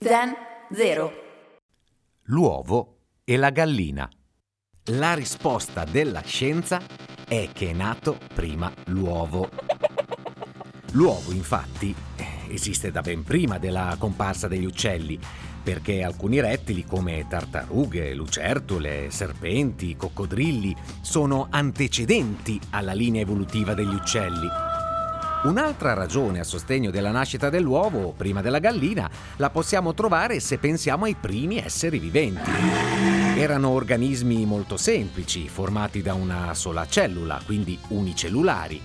Zen 0. L'uovo e la gallina. La risposta della scienza è che è nato prima l'uovo. L'uovo, infatti, esiste da ben prima della comparsa degli uccelli, perché alcuni rettili come tartarughe, lucertole, serpenti, coccodrilli sono antecedenti alla linea evolutiva degli uccelli. Un'altra ragione a sostegno della nascita dell'uovo, prima della gallina, la possiamo trovare se pensiamo ai primi esseri viventi. Erano organismi molto semplici, formati da una sola cellula, quindi unicellulari.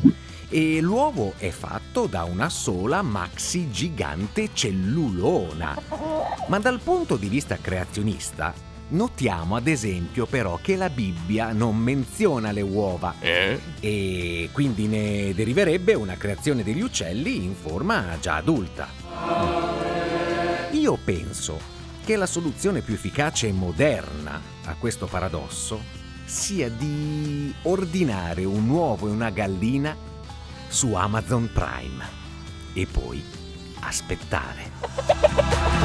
E l'uovo è fatto da una sola maxi gigante cellulona. Ma dal punto di vista creazionista, Notiamo ad esempio però che la Bibbia non menziona le uova Eh? e quindi ne deriverebbe una creazione degli uccelli in forma già adulta. Io penso che la soluzione più efficace e moderna a questo paradosso sia di ordinare un uovo e una gallina su Amazon Prime e poi aspettare.